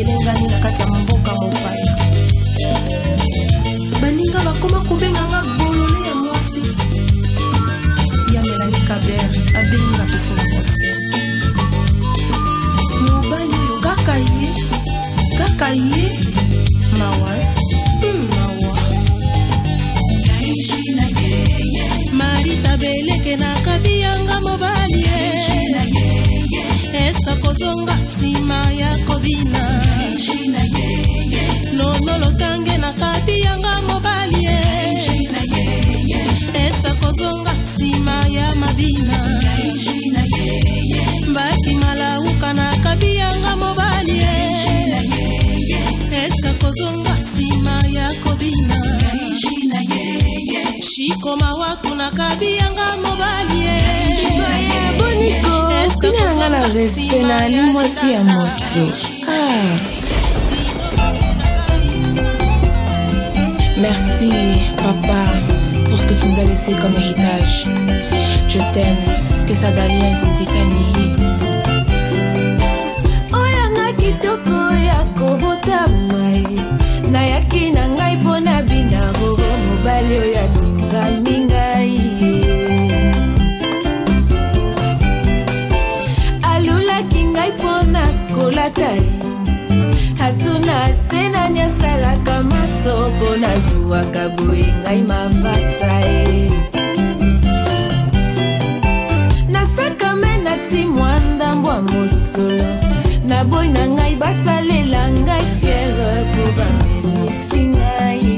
etelengani na kati ya mboka mopaya baninga bakoma kobenganga bolole ya mwasi ya melani kaber abenginga pesi na mwasi mobali oyo kaka ye kaka ye mawa hmm, mawa marita beleke nakabi yanga mobali ye esa kozonga nsima ya kobi okoma wapi nakabi yanga mobali boniko okina yanga na respe na ali ya moto ah. Merci, papa, pour ce que tu nous as laissé comme héritage. Je t'aime, Tessa Daliens, Titanie. ozwaka boye ngai mavata e nasakame nati mwa ndambwa mosolo na boyi na ngai basalela ngai fiere po bamelisi ngai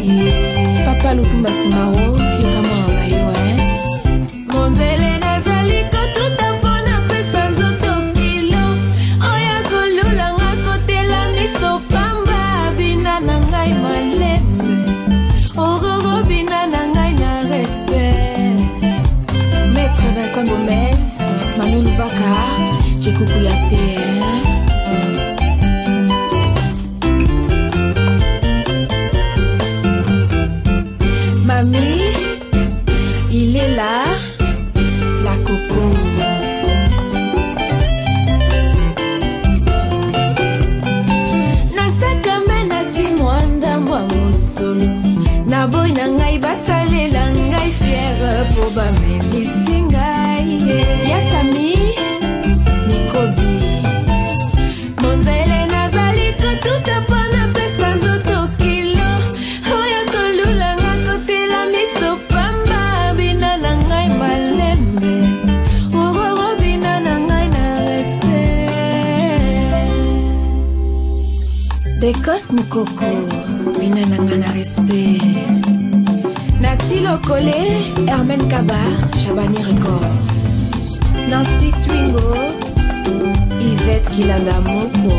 papa lutumba simaro Coco, bina na nga respect nati lokole hermen kaba j'abani record nancy twingo ivet kilanda moko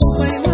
Swim.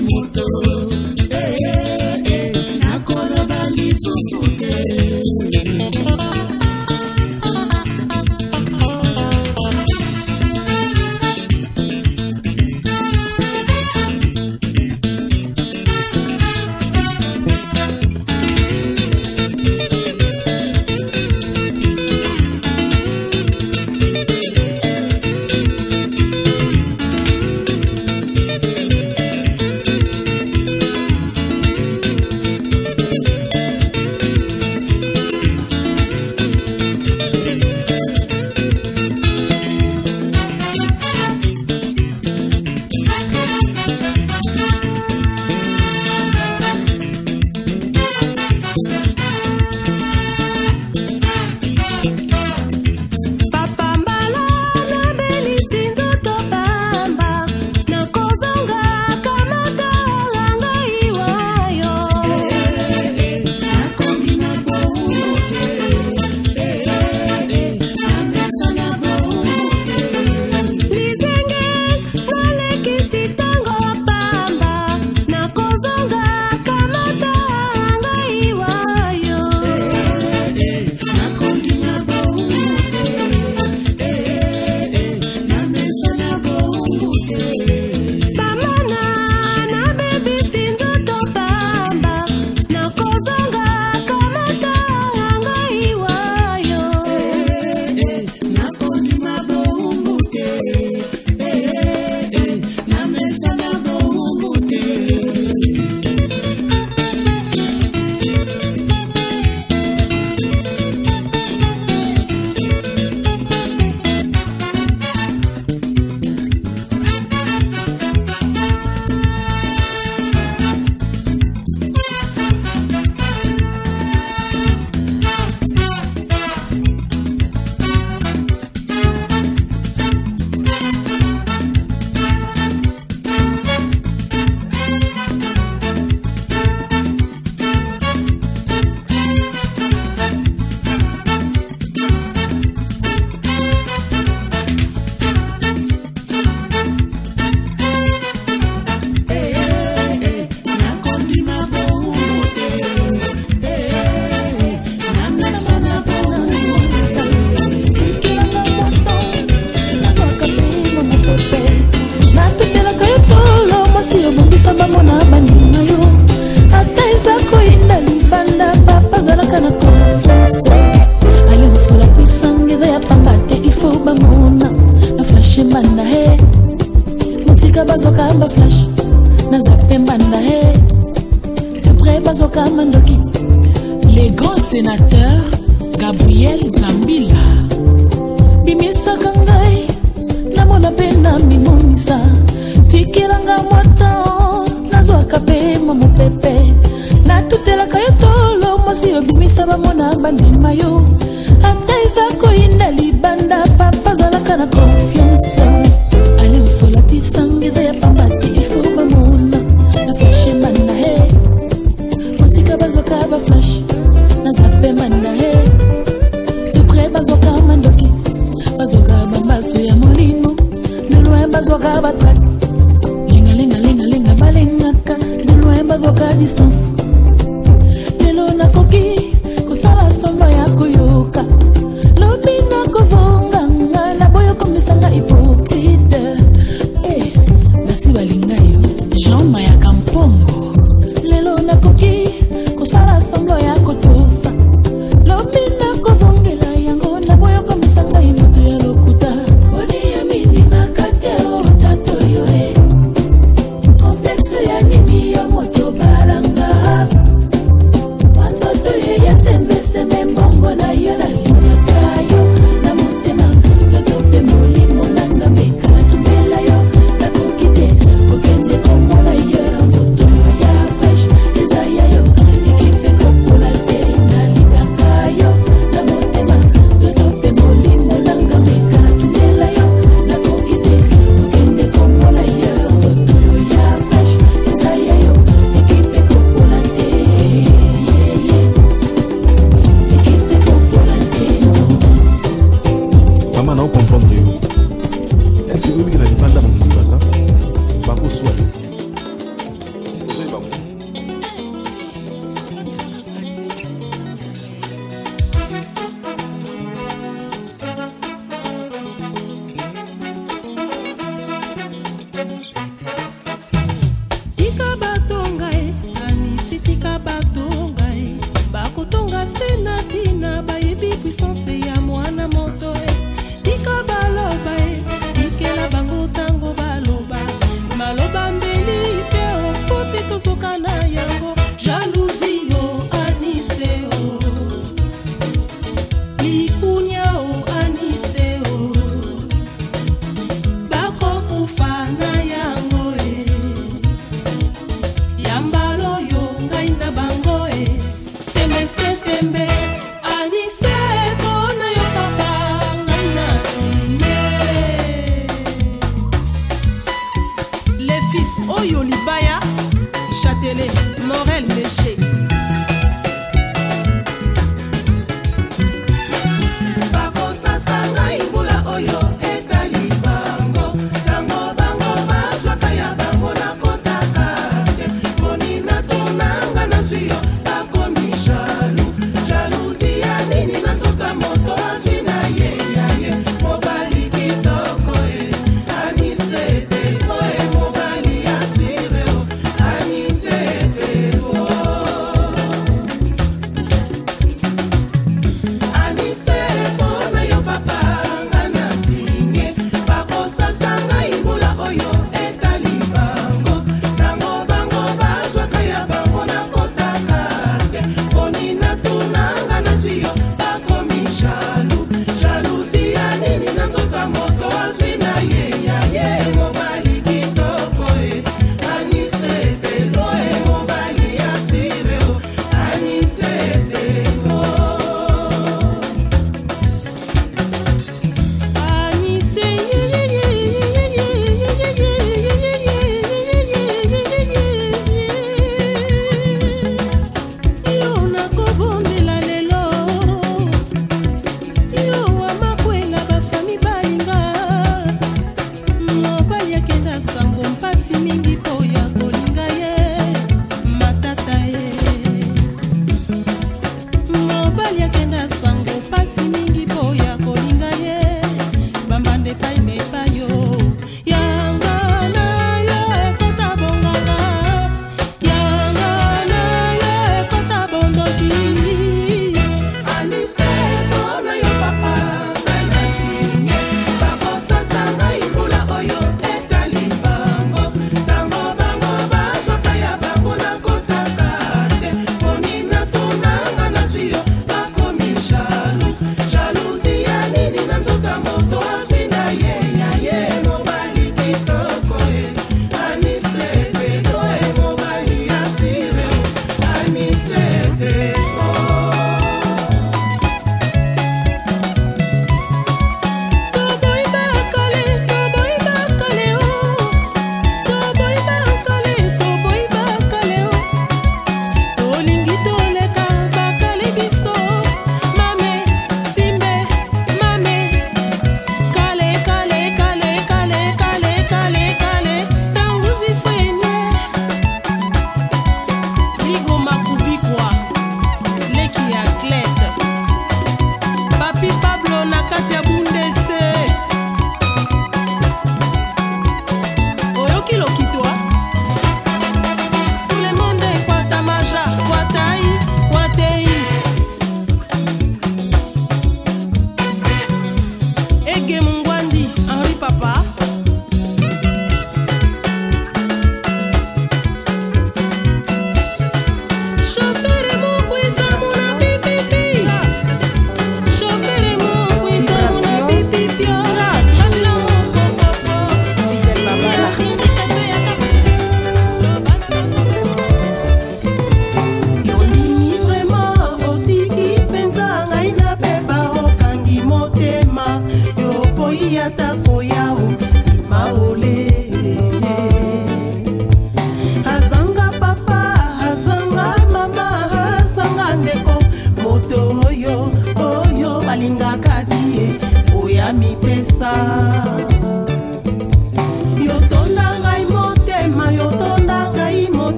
muito mudou.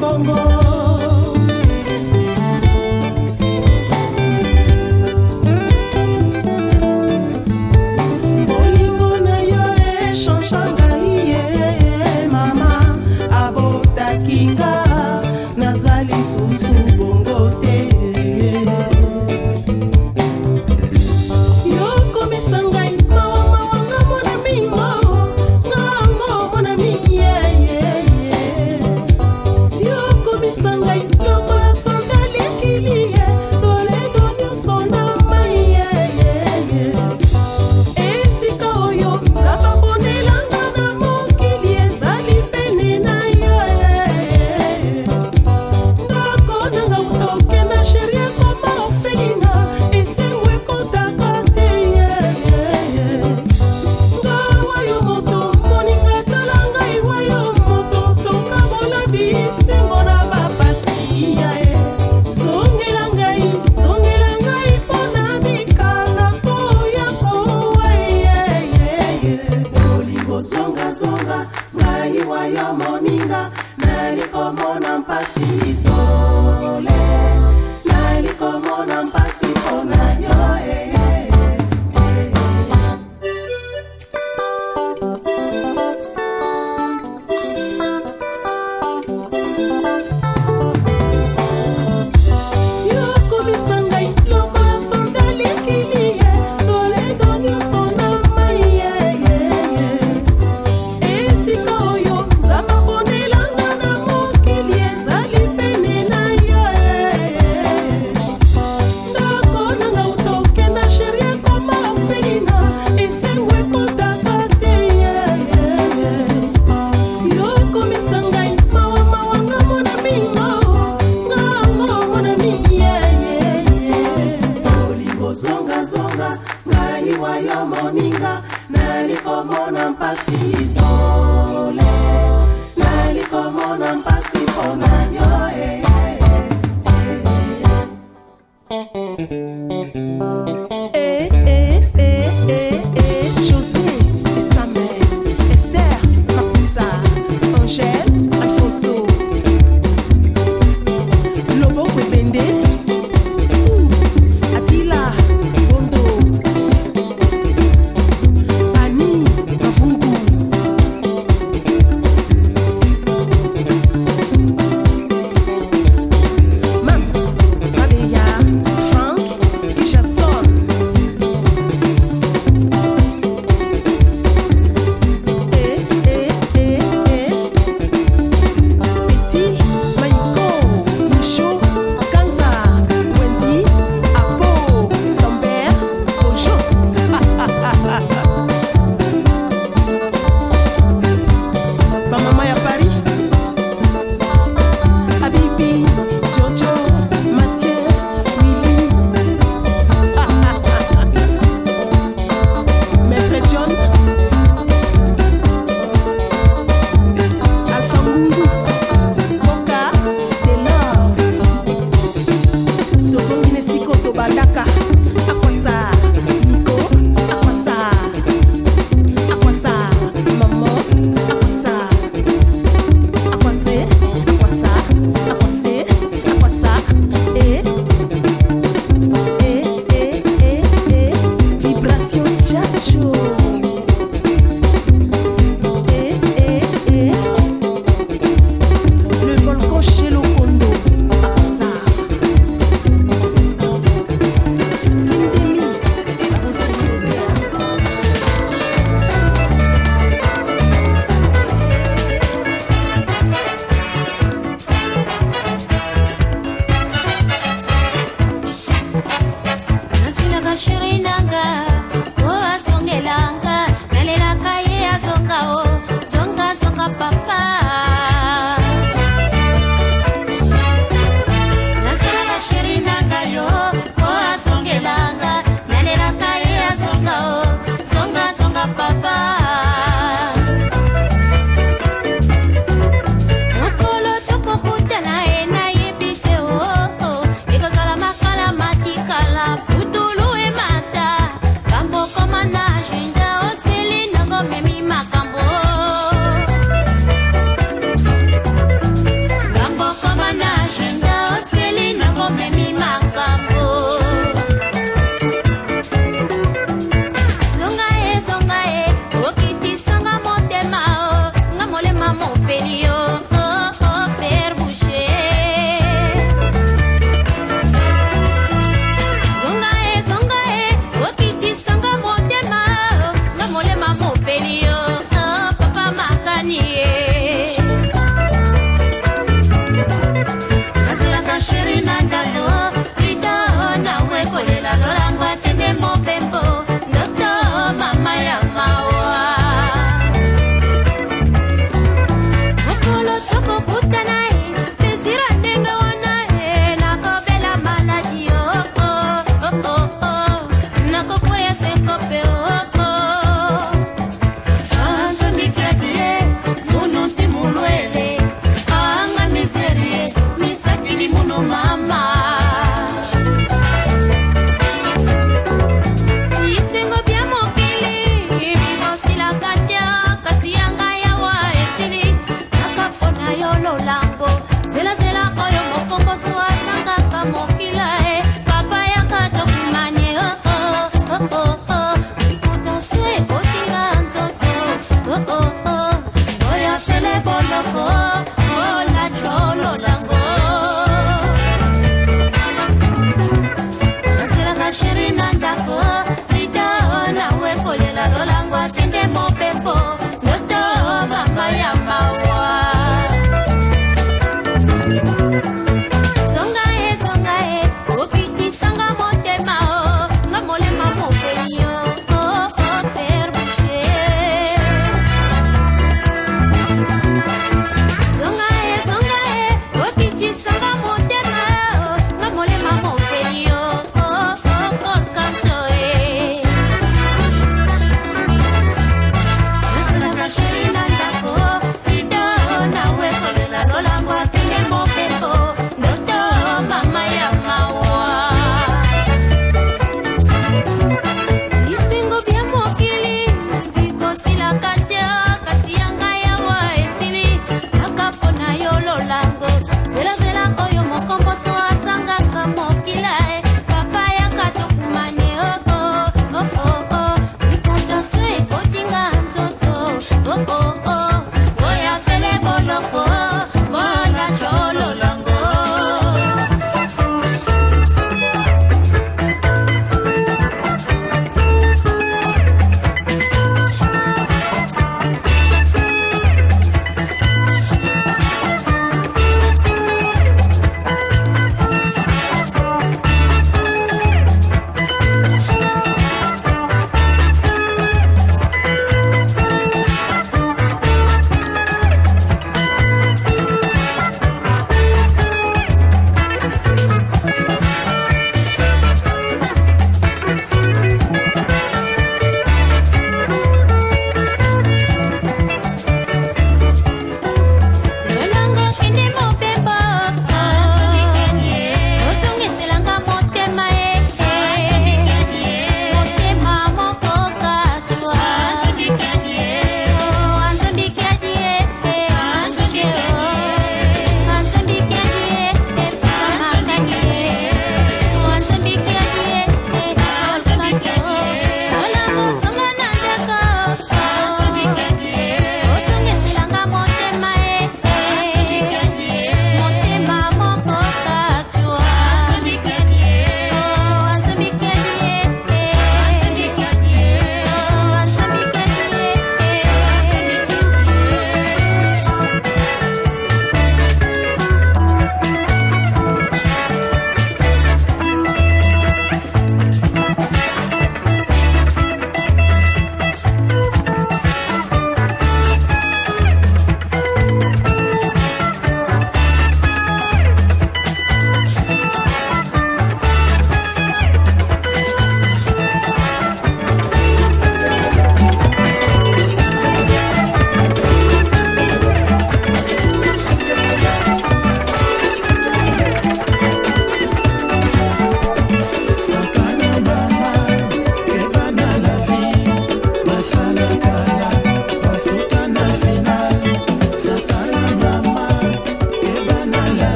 bongo.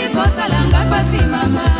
okoli kosalanga mpasi mama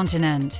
continent.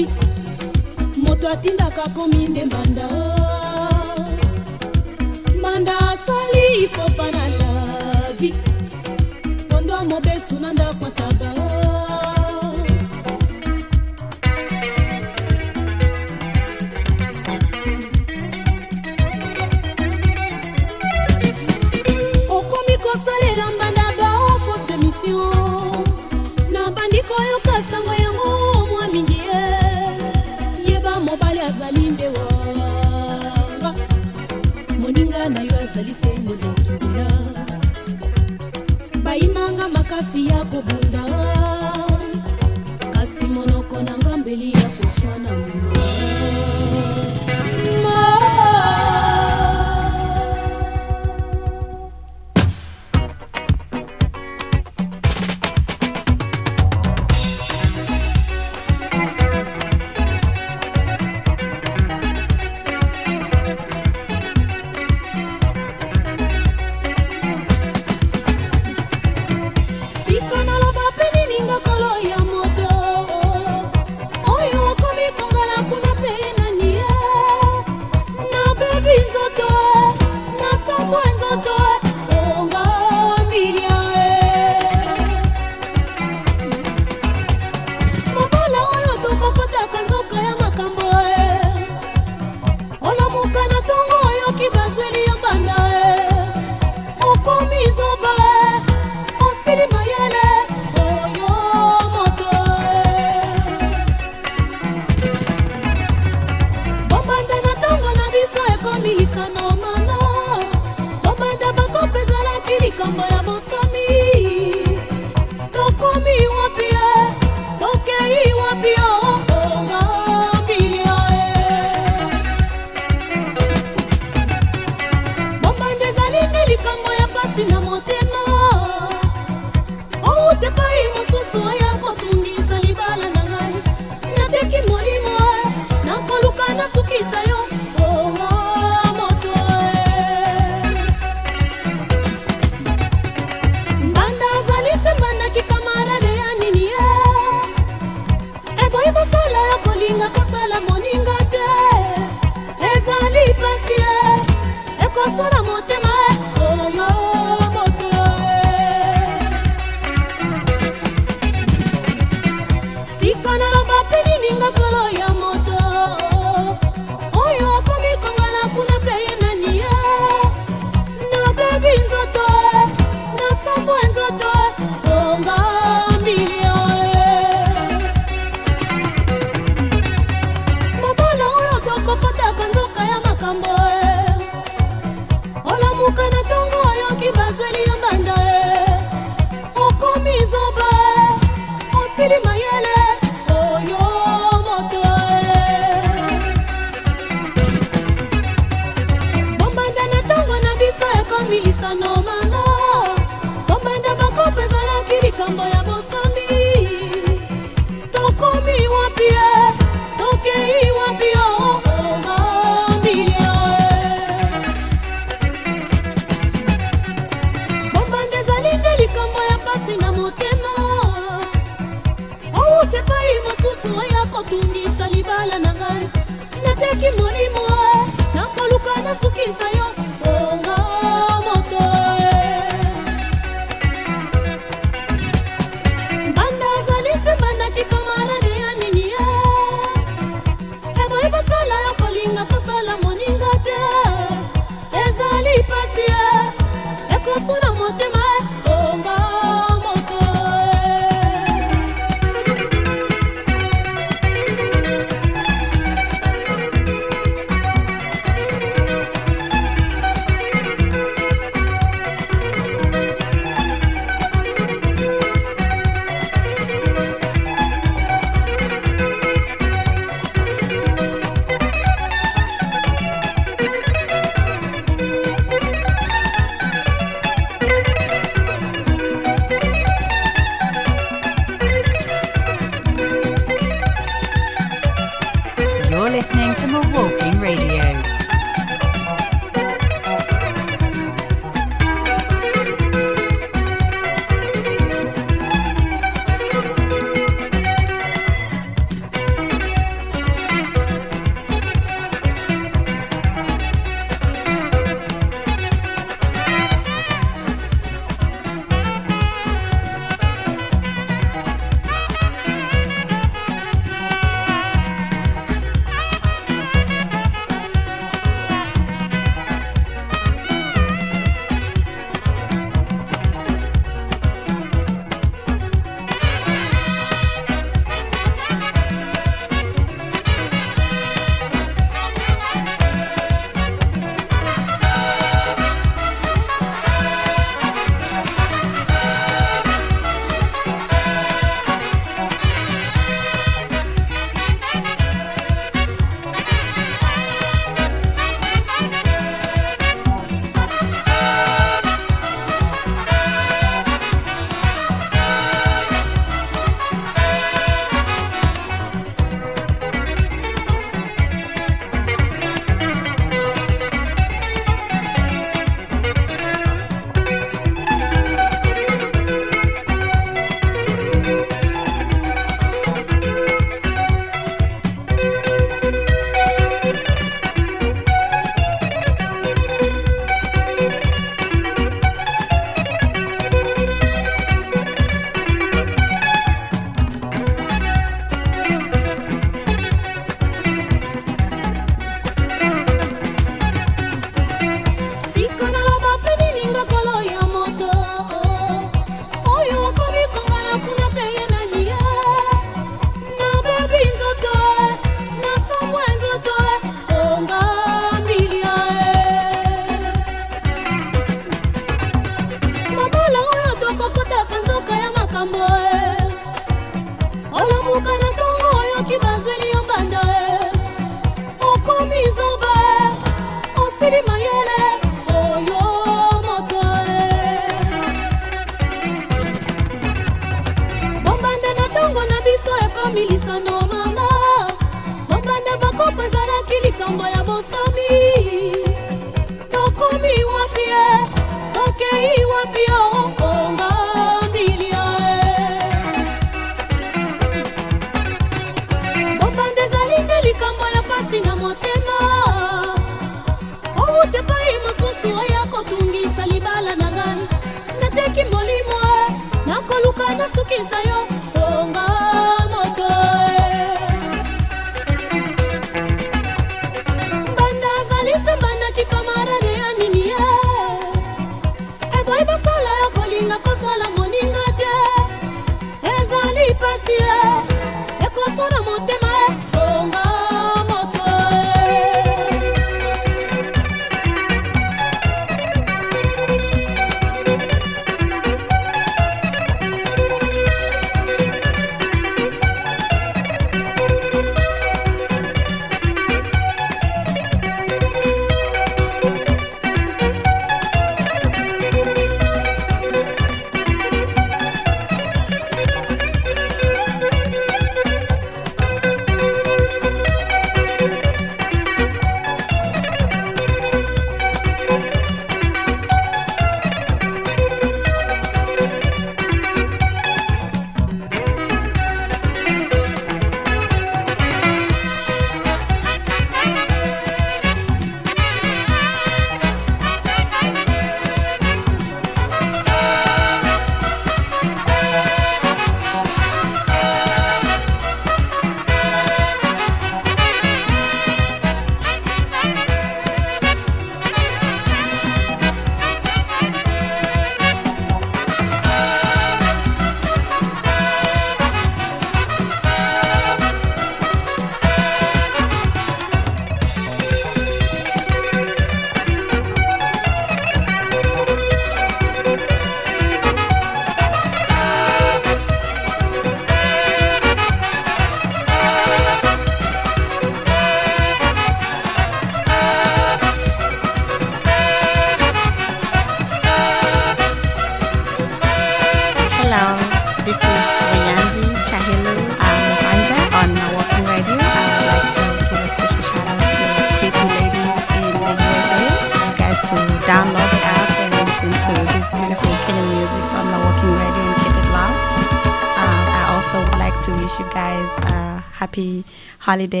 holiday